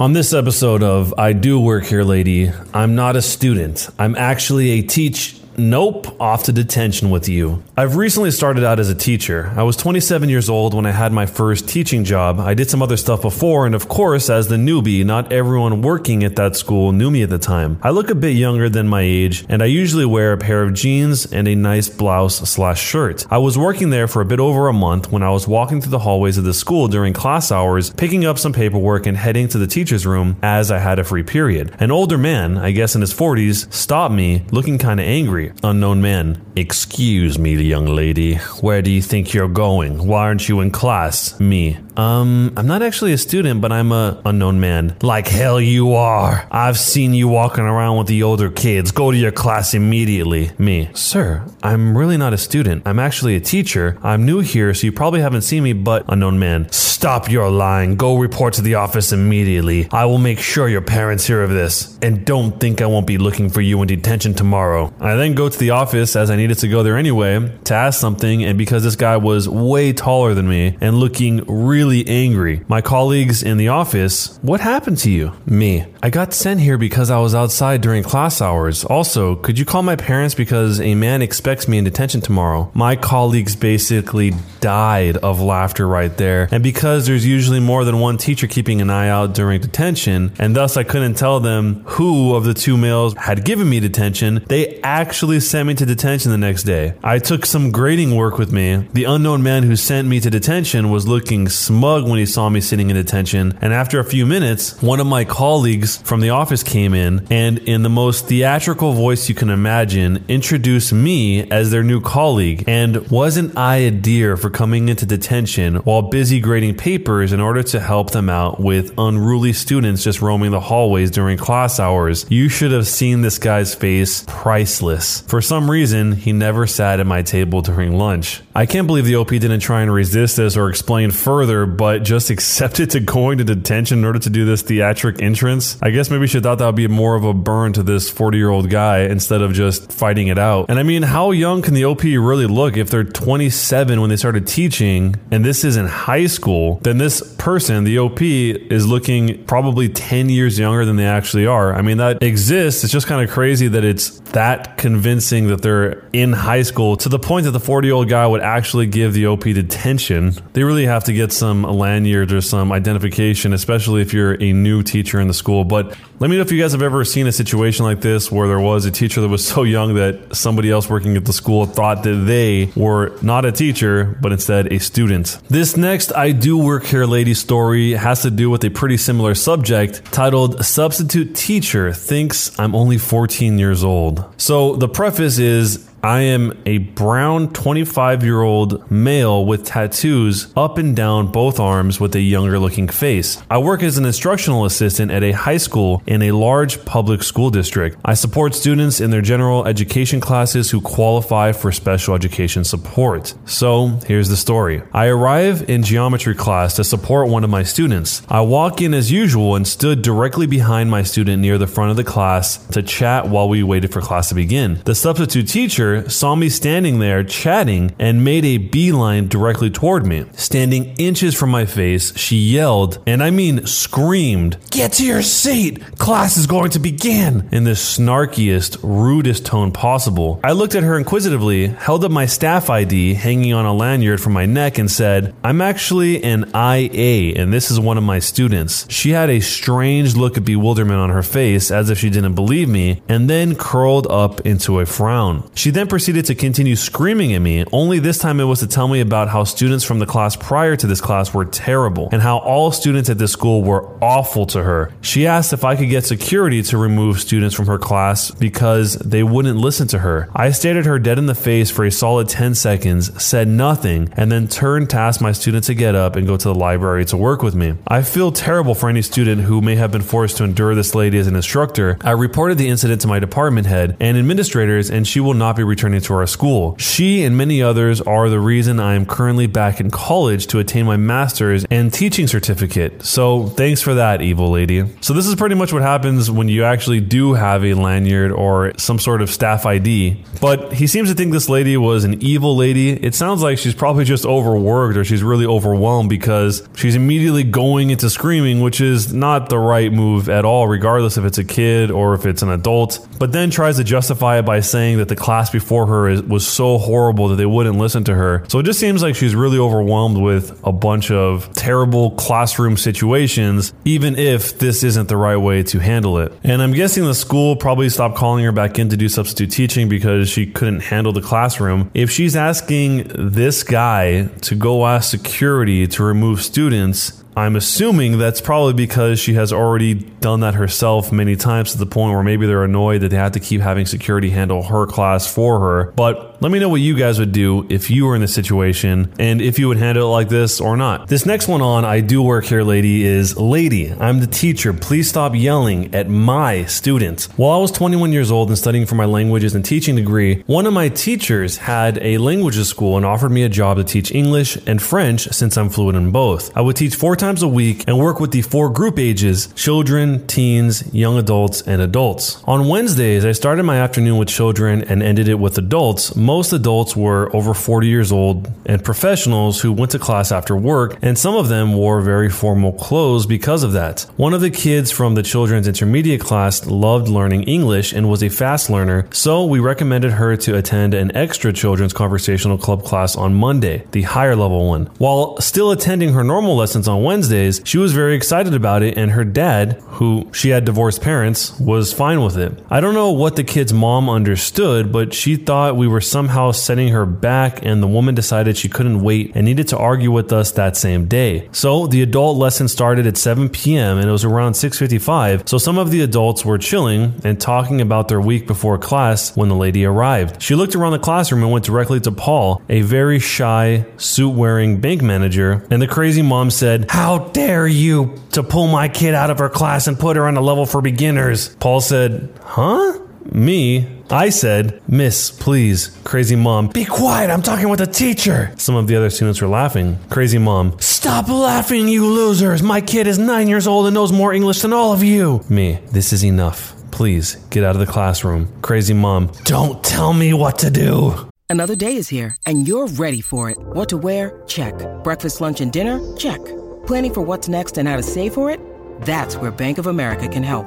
On this episode of I Do Work Here, Lady, I'm not a student. I'm actually a teach. Nope, off to detention with you. I've recently started out as a teacher. I was 27 years old when I had my first teaching job. I did some other stuff before, and of course, as the newbie, not everyone working at that school knew me at the time. I look a bit younger than my age, and I usually wear a pair of jeans and a nice blouse slash shirt. I was working there for a bit over a month when I was walking through the hallways of the school during class hours, picking up some paperwork and heading to the teacher's room as I had a free period. An older man, I guess in his 40s, stopped me, looking kinda angry. Unknown man. Excuse me, young lady. Where do you think you're going? Why aren't you in class? Me. Um, I'm not actually a student, but I'm a unknown man. Like hell you are. I've seen you walking around with the older kids. Go to your class immediately. Me. Sir, I'm really not a student. I'm actually a teacher. I'm new here, so you probably haven't seen me, but unknown man. Stop your lying. Go report to the office immediately. I will make sure your parents hear of this. And don't think I won't be looking for you in detention tomorrow. I then go to the office as I needed to go there anyway to ask something, and because this guy was way taller than me and looking really angry, my colleagues in the office, what happened to you? Me. I got sent here because I was outside during class hours. Also, could you call my parents because a man expects me in detention tomorrow? My colleagues basically died of laughter right there. And because there's usually more than one teacher keeping an eye out during detention, and thus I couldn't tell them who of the two males had given me detention, they actually sent me to detention the next day. I took some grading work with me. The unknown man who sent me to detention was looking smug when he saw me sitting in detention, and after a few minutes, one of my colleagues from the office came in and, in the most theatrical voice you can imagine, introduced me as their new colleague. And wasn't I a dear for coming into detention while busy grading papers in order to help them out with unruly students just roaming the hallways during class hours? You should have seen this guy's face priceless. For some reason, he never sat at my table during lunch. I can't believe the OP didn't try and resist this or explain further, but just accepted to going to detention in order to do this theatric entrance. I guess maybe she thought that would be more of a burn to this 40 year old guy instead of just fighting it out. And I mean, how young can the OP really look if they're 27 when they started teaching and this is in high school? Then this person, the OP, is looking probably 10 years younger than they actually are. I mean, that exists. It's just kind of crazy that it's that convincing that they're in high school to the point that the 40 year old guy would actually give the OP detention. They really have to get some lanyards or some identification, especially if you're a new teacher in the school. But let me know if you guys have ever seen a situation like this where there was a teacher that was so young that somebody else working at the school thought that they were not a teacher, but instead a student. This next I Do Work Here Lady story has to do with a pretty similar subject titled Substitute Teacher Thinks I'm Only 14 Years Old. So the preface is I am a brown 25 year old male with tattoos up and down both arms with a younger looking face. I work as an instructional assistant at a high school in a large public school district. I support students in their general education classes who qualify for special education support. So here's the story I arrive in geometry class to support one of my students. I walk in as usual and stood directly behind my student near the front of the class to chat while we waited for class to begin. The substitute teacher saw me standing there chatting and made a beeline directly toward me. Standing inches from my face, she yelled, and I mean screamed, Get to your seat! Class is going to begin! In the snarkiest, rudest tone possible. I looked at her inquisitively, held up my staff ID hanging on a lanyard from my neck, and said, I'm actually an IA, and this is one of my students. She had a strange look of bewilderment on her face, as if she didn't believe me, and then curled up into a frown. She then proceeded to continue screaming at me, only this time it was to tell me about how students from the class prior to this class were terrible and how all students at this school were awful to her. She asked if I could get security to remove students from her class because they wouldn't listen to her. I stared at her dead in the face for a solid 10 seconds, said nothing, and then turned to ask my student to get up and go to the library to work with me. I feel terrible for any student who may have been forced to endure this lady as an instructor. I reported the incident to my department head and administrators, and she will not be returning to our school. She and many others are the reason I am currently back in college to attain my master's and teaching certificate. So thanks for that, evil lady. So this is pretty much what happens when you actually do have a lanyard or some sort of staff ID. But he seems to think this lady was an evil lady. It sounds like she's probably just overworked or she's really overwhelmed because she's immediately going into screaming, which is not the right move at all, regardless if it's a kid or if it's an adult. But then tries to justify it by saying that the class before her is, was so horrible that they wouldn't listen to her. So it just seems like she's really overwhelmed with a bunch of terrible classroom situations, even if this isn't the right way to handle it. And I'm guessing the school probably stopped calling her back in to do substitute teaching because she couldn't handle the classroom. If she's asking this guy to go ask security to remove students, I'm assuming that's probably because she has already done that herself many times to the point where maybe they're annoyed that they have to keep having security handle her class for her. But let me know what you guys would do if you were in this situation and if you would handle it like this or not. This next one on I do work here, lady, is Lady, I'm the teacher. Please stop yelling at my students. While I was 21 years old and studying for my languages and teaching degree, one of my teachers had a languages school and offered me a job to teach English and French since I'm fluent in both. I would teach four times a week and work with the four group ages children, teens, young adults, and adults. On Wednesdays, I started my afternoon with children and ended it with adults. Most adults were over 40 years old and professionals who went to class after work, and some of them wore very formal clothes because of that. One of the kids from the children's intermediate class loved learning English and was a fast learner, so we recommended her to attend an extra children's conversational club class on Monday, the higher level one. While still attending her normal lessons on Wednesdays, she was very excited about it, and her dad, who she had divorced parents, was fine with it. I don't know what the kid's mom understood, but she thought we were somehow setting her back, and the woman decided she couldn't wait and needed to argue with us that same day. So the adult lesson started at 7 p.m. and it was around 6:55. So some of the adults were chilling and talking about their week before class when the lady arrived. She looked around the classroom and went directly to Paul, a very shy, suit-wearing bank manager, and the crazy mom said, "How how dare you to pull my kid out of her class and put her on a level for beginners? Paul said, Huh? Me? I said, Miss, please. Crazy mom, be quiet, I'm talking with a teacher. Some of the other students were laughing. Crazy mom, stop laughing, you losers. My kid is nine years old and knows more English than all of you. Me, this is enough. Please get out of the classroom. Crazy mom, don't tell me what to do. Another day is here and you're ready for it. What to wear? Check. Breakfast, lunch, and dinner? Check. Planning for what's next and how to save for it? That's where Bank of America can help.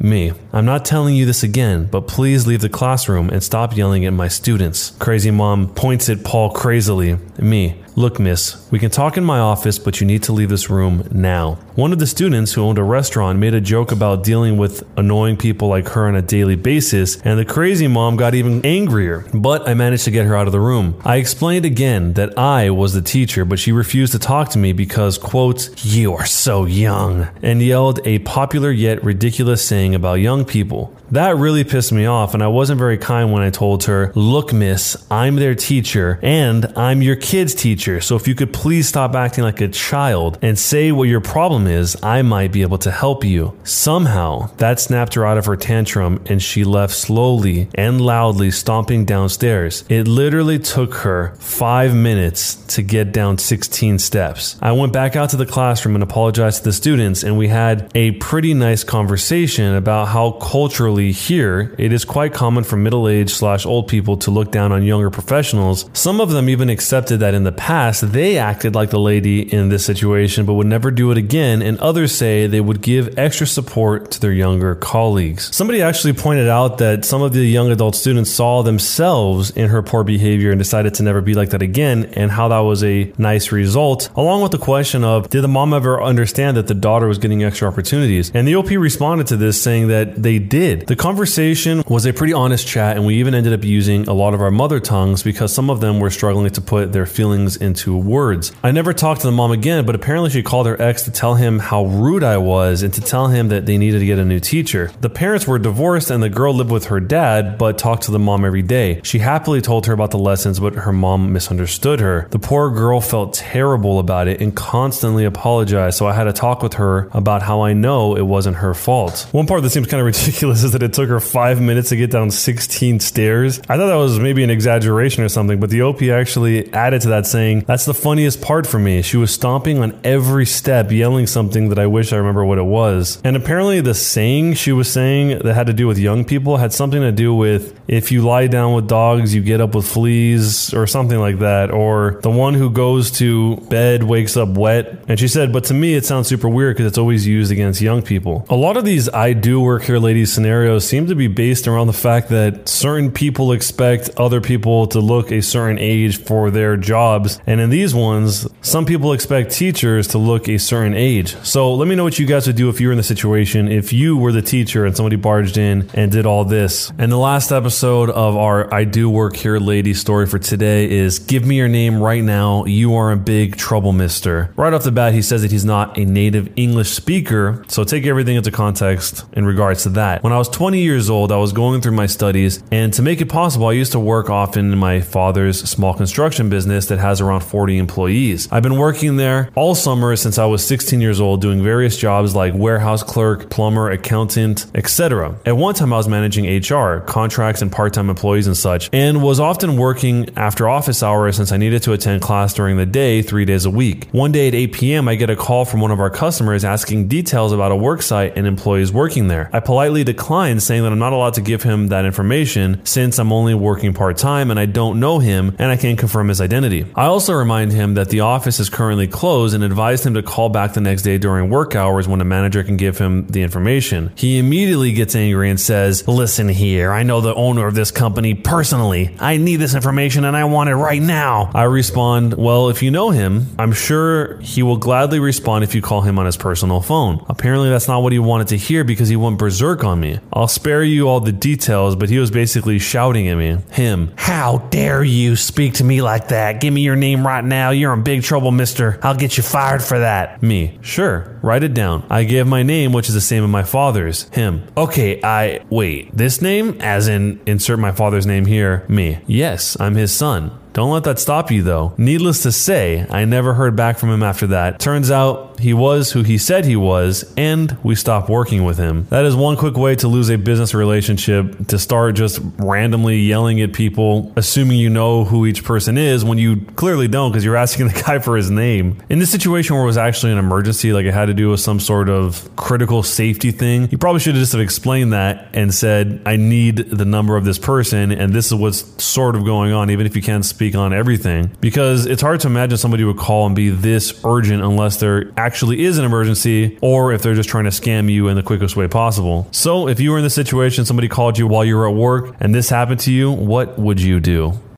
Me. I'm not telling you this again, but please leave the classroom and stop yelling at my students. Crazy mom points at Paul crazily. Me. Look, miss, we can talk in my office, but you need to leave this room now. One of the students who owned a restaurant made a joke about dealing with annoying people like her on a daily basis, and the crazy mom got even angrier. But I managed to get her out of the room. I explained again that I was the teacher, but she refused to talk to me because, quote, you are so young, and yelled a popular yet ridiculous saying about young people. That really pissed me off, and I wasn't very kind when I told her, Look, miss, I'm their teacher, and I'm your kid's teacher, so if you could please stop acting like a child and say what your problem is, I might be able to help you. Somehow, that snapped her out of her tantrum, and she left slowly and loudly stomping downstairs. It literally took her five minutes to get down 16 steps. I went back out to the classroom and apologized to the students, and we had a pretty nice conversation about how culturally here, it is quite common for middle aged slash old people to look down on younger professionals. Some of them even accepted that in the past they acted like the lady in this situation but would never do it again, and others say they would give extra support to their younger colleagues. Somebody actually pointed out that some of the young adult students saw themselves in her poor behavior and decided to never be like that again, and how that was a nice result, along with the question of did the mom ever understand that the daughter was getting extra opportunities? And the OP responded to this saying that they did. The conversation was a pretty honest chat, and we even ended up using a lot of our mother tongues because some of them were struggling to put their feelings into words. I never talked to the mom again, but apparently she called her ex to tell him how rude I was and to tell him that they needed to get a new teacher. The parents were divorced, and the girl lived with her dad, but talked to the mom every day. She happily told her about the lessons, but her mom misunderstood her. The poor girl felt terrible about it and constantly apologized, so I had to talk with her about how I know it wasn't her fault. One part that seems kind of ridiculous is that it took her five minutes to get down 16 stairs. I thought that was maybe an exaggeration or something, but the OP actually added to that saying, That's the funniest part for me. She was stomping on every step, yelling something that I wish I remember what it was. And apparently, the saying she was saying that had to do with young people had something to do with if you lie down with dogs, you get up with fleas, or something like that. Or the one who goes to bed wakes up wet. And she said, But to me, it sounds super weird because it's always used against young people. A lot of these I do work here ladies scenarios seem to be based around the fact that certain people expect other people to look a certain age for their jobs. And in these ones, some people expect teachers to look a certain age. So let me know what you guys would do if you were in the situation, if you were the teacher and somebody barged in and did all this. And the last episode of our I do work here lady story for today is give me your name right now. You are in big trouble, mister. Right off the bat, he says that he's not a native English speaker. So take everything into context in regards to that. When I was 20 years old, I was going through my studies, and to make it possible, I used to work often in my father's small construction business that has around 40 employees. I've been working there all summer since I was 16 years old, doing various jobs like warehouse clerk, plumber, accountant, etc. At one time, I was managing HR, contracts, and part time employees and such, and was often working after office hours since I needed to attend class during the day three days a week. One day at 8 p.m., I get a call from one of our customers asking details about a work site and employees working there. I politely declined, saying that I'm not allowed to give him that information since I'm only working part time and I don't know him and I can't confirm his identity. I also remind him that the office is currently closed and advised him to call back the next day during work hours when a manager can give him the information. He immediately gets angry and says, Listen here, I know the owner of this company personally. I need this information and I want it right now. I respond, Well, if you know him, I'm sure he will gladly respond if you call him on his personal phone. Apparently, that's not what he wanted to hear because he went berserk on me. I'll spare you all the details, but he was basically shouting at me. Him, How dare you speak to me like that? Give me your name right now. You're in big trouble, mister. I'll get you fired for that. Me, Sure, write it down. I give my name, which is the same as my father's. Him. Okay, I. Wait, this name? As in, insert my father's name here. Me. Yes, I'm his son. Don't let that stop you, though. Needless to say, I never heard back from him after that. Turns out he was who he said he was, and we stopped working with him. That is one quick way to lose a business relationship to start just randomly yelling at people, assuming you know who each person is when you clearly don't because you're asking the guy for his name. In this situation where it was actually an emergency, like it had to do with some sort of critical safety thing, you probably should have just have explained that and said, I need the number of this person, and this is what's sort of going on, even if you can't speak on everything because it's hard to imagine somebody would call and be this urgent unless there actually is an emergency or if they're just trying to scam you in the quickest way possible. So, if you were in this situation, somebody called you while you were at work and this happened to you, what would you do?